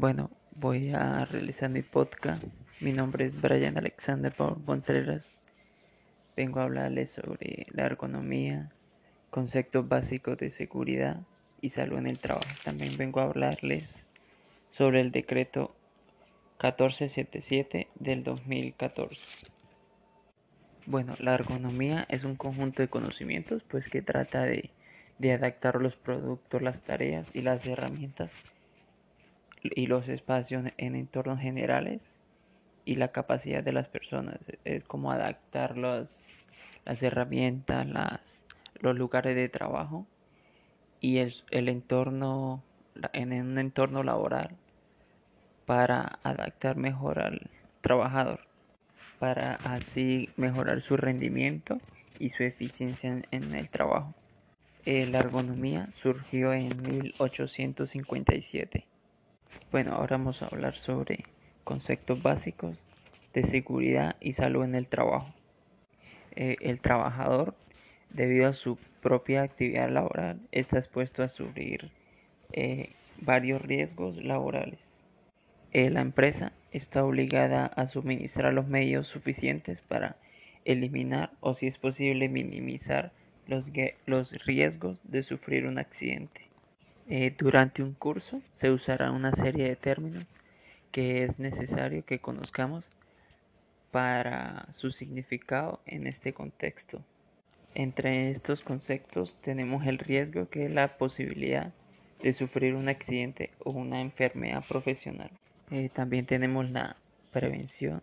Bueno, voy a realizar mi podcast. Mi nombre es Brian Alexander Contreras. Vengo a hablarles sobre la ergonomía, conceptos básicos de seguridad y salud en el trabajo. También vengo a hablarles sobre el decreto 1477 del 2014. Bueno, la ergonomía es un conjunto de conocimientos pues que trata de adaptar los productos, las tareas y las herramientas y los espacios en entornos generales y la capacidad de las personas. Es como adaptar las herramientas, las, los lugares de trabajo y el, el entorno en un entorno laboral para adaptar mejor al trabajador, para así mejorar su rendimiento y su eficiencia en, en el trabajo. Eh, la ergonomía surgió en 1857 bueno, ahora vamos a hablar sobre conceptos básicos de seguridad y salud en el trabajo. Eh, el trabajador, debido a su propia actividad laboral, está expuesto a sufrir eh, varios riesgos laborales. Eh, la empresa está obligada a suministrar los medios suficientes para eliminar o si es posible minimizar los, los riesgos de sufrir un accidente. Eh, durante un curso se usará una serie de términos que es necesario que conozcamos para su significado en este contexto. Entre estos conceptos tenemos el riesgo que es la posibilidad de sufrir un accidente o una enfermedad profesional. Eh, también tenemos la prevención,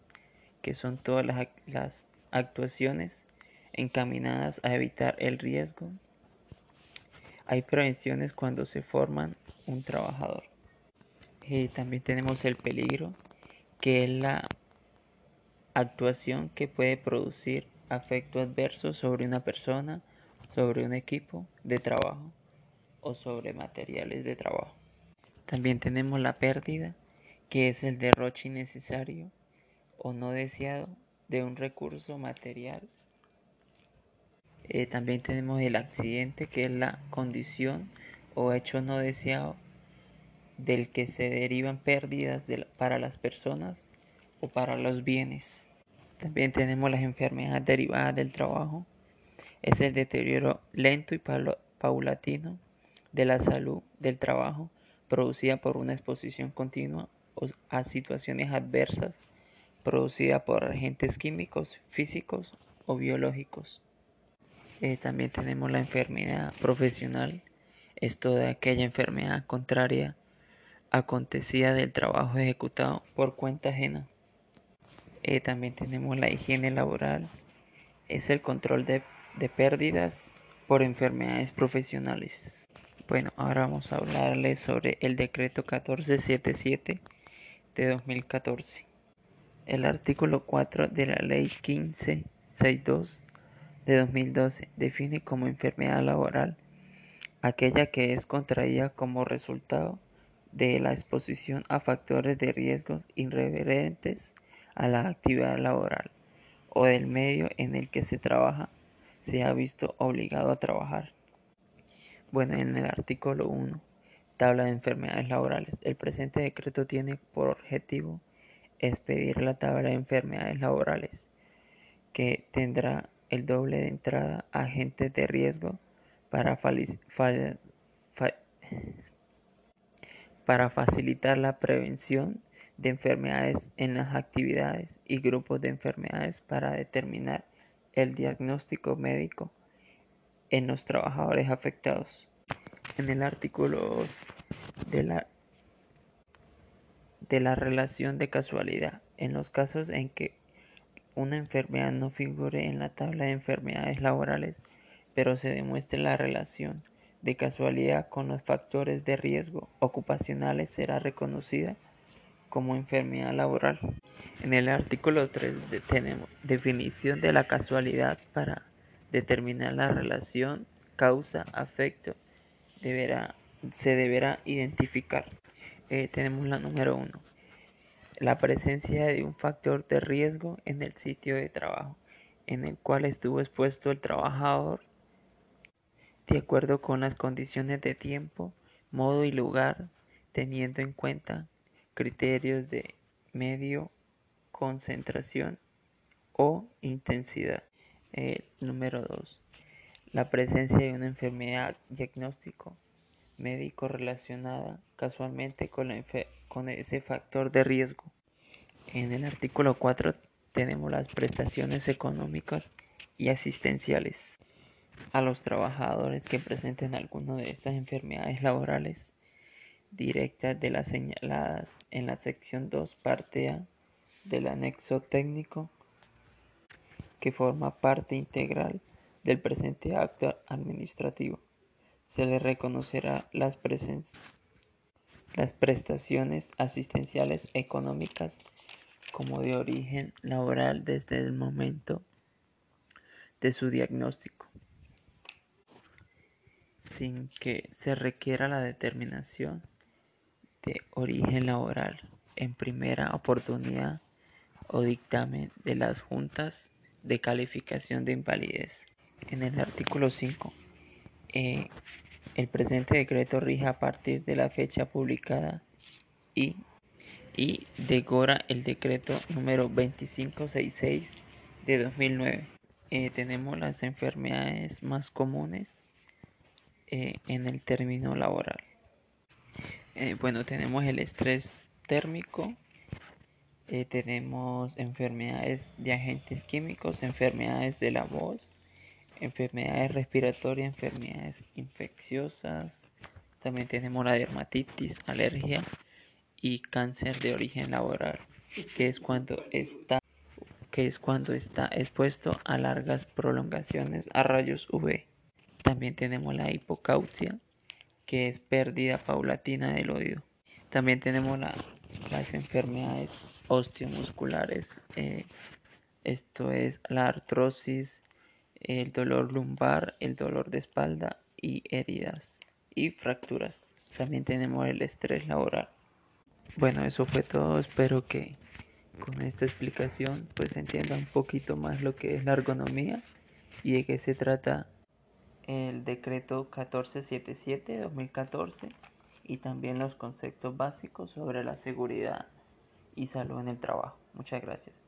que son todas las, las actuaciones encaminadas a evitar el riesgo hay prevenciones cuando se forman un trabajador. Eh, también tenemos el peligro, que es la actuación que puede producir afecto adverso sobre una persona, sobre un equipo de trabajo o sobre materiales de trabajo. También tenemos la pérdida, que es el derroche innecesario o no deseado de un recurso material eh, también tenemos el accidente, que es la condición o hecho no deseado del que se derivan pérdidas para las personas o para los bienes. También tenemos las enfermedades derivadas del trabajo. Es el deterioro lento y paulatino de la salud del trabajo producida por una exposición continua a situaciones adversas producida por agentes químicos, físicos o biológicos. Eh, también tenemos la enfermedad profesional, es toda aquella enfermedad contraria acontecida del trabajo ejecutado por cuenta ajena. Eh, también tenemos la higiene laboral, es el control de, de pérdidas por enfermedades profesionales. Bueno, ahora vamos a hablarles sobre el decreto 1477 de 2014. El artículo 4 de la ley 1562 de 2012 define como enfermedad laboral aquella que es contraída como resultado de la exposición a factores de riesgos irreverentes a la actividad laboral o del medio en el que se trabaja se ha visto obligado a trabajar. Bueno, en el artículo 1, tabla de enfermedades laborales, el presente decreto tiene por objetivo expedir la tabla de enfermedades laborales que tendrá el doble de entrada a agentes de riesgo para, facilitar la prevención de enfermedades en las actividades y grupos de enfermedades para determinar el diagnóstico médico en los trabajadores afectados. En el artículo 2 de la, de la relación de casualidad, en los casos en que una enfermedad no figure en la tabla de enfermedades laborales, pero se demuestre la relación de casualidad con los factores de riesgo ocupacionales será reconocida como enfermedad laboral. En el artículo 3 tenemos definición de la casualidad para determinar la relación causa-afecto deberá, se deberá identificar. Eh, tenemos la número 1 la presencia de un factor de riesgo en el sitio de trabajo en el cual estuvo expuesto el trabajador de acuerdo con las condiciones de tiempo, modo y lugar, teniendo en cuenta criterios de medio, concentración o intensidad. Número 2. La presencia de una enfermedad diagnóstico médico relacionada casualmente con, ese factor de riesgo. En el artículo 4 tenemos las prestaciones económicas y asistenciales a los trabajadores que presenten alguna de estas enfermedades laborales directas de las señaladas en la sección 2 parte A del anexo técnico que forma parte integral del presente acto administrativo. Se le reconocerá las, las prestaciones asistenciales económicas como de origen laboral desde el momento de su diagnóstico, sin que se requiera la determinación de origen laboral en primera oportunidad o dictamen de las juntas de calificación de invalidez. En el artículo 5, eh, el presente decreto rige a partir de la fecha publicada y, y decora el decreto número 2566 de 2009. Eh, tenemos las enfermedades más comunes eh, en el término laboral. bueno, tenemos el estrés térmico, tenemos enfermedades de agentes químicos, enfermedades de la voz, enfermedades respiratorias, enfermedades infecciosas. También tenemos la dermatitis, alergia y cáncer de origen laboral, que es cuando está que es cuando está expuesto a largas prolongaciones a rayos UV. También tenemos la hipocausia, que es pérdida paulatina del oído. También tenemos las enfermedades osteomusculares, eh, esto es la artrosis, el dolor lumbar, el dolor de espalda y heridas y fracturas. También tenemos el estrés laboral. Bueno, eso fue todo. Espero que con esta explicación pues entiendan un poquito más lo que es la ergonomía y de qué se trata el decreto 1477 2014 y también los conceptos básicos sobre la seguridad y salud en el trabajo. Muchas gracias.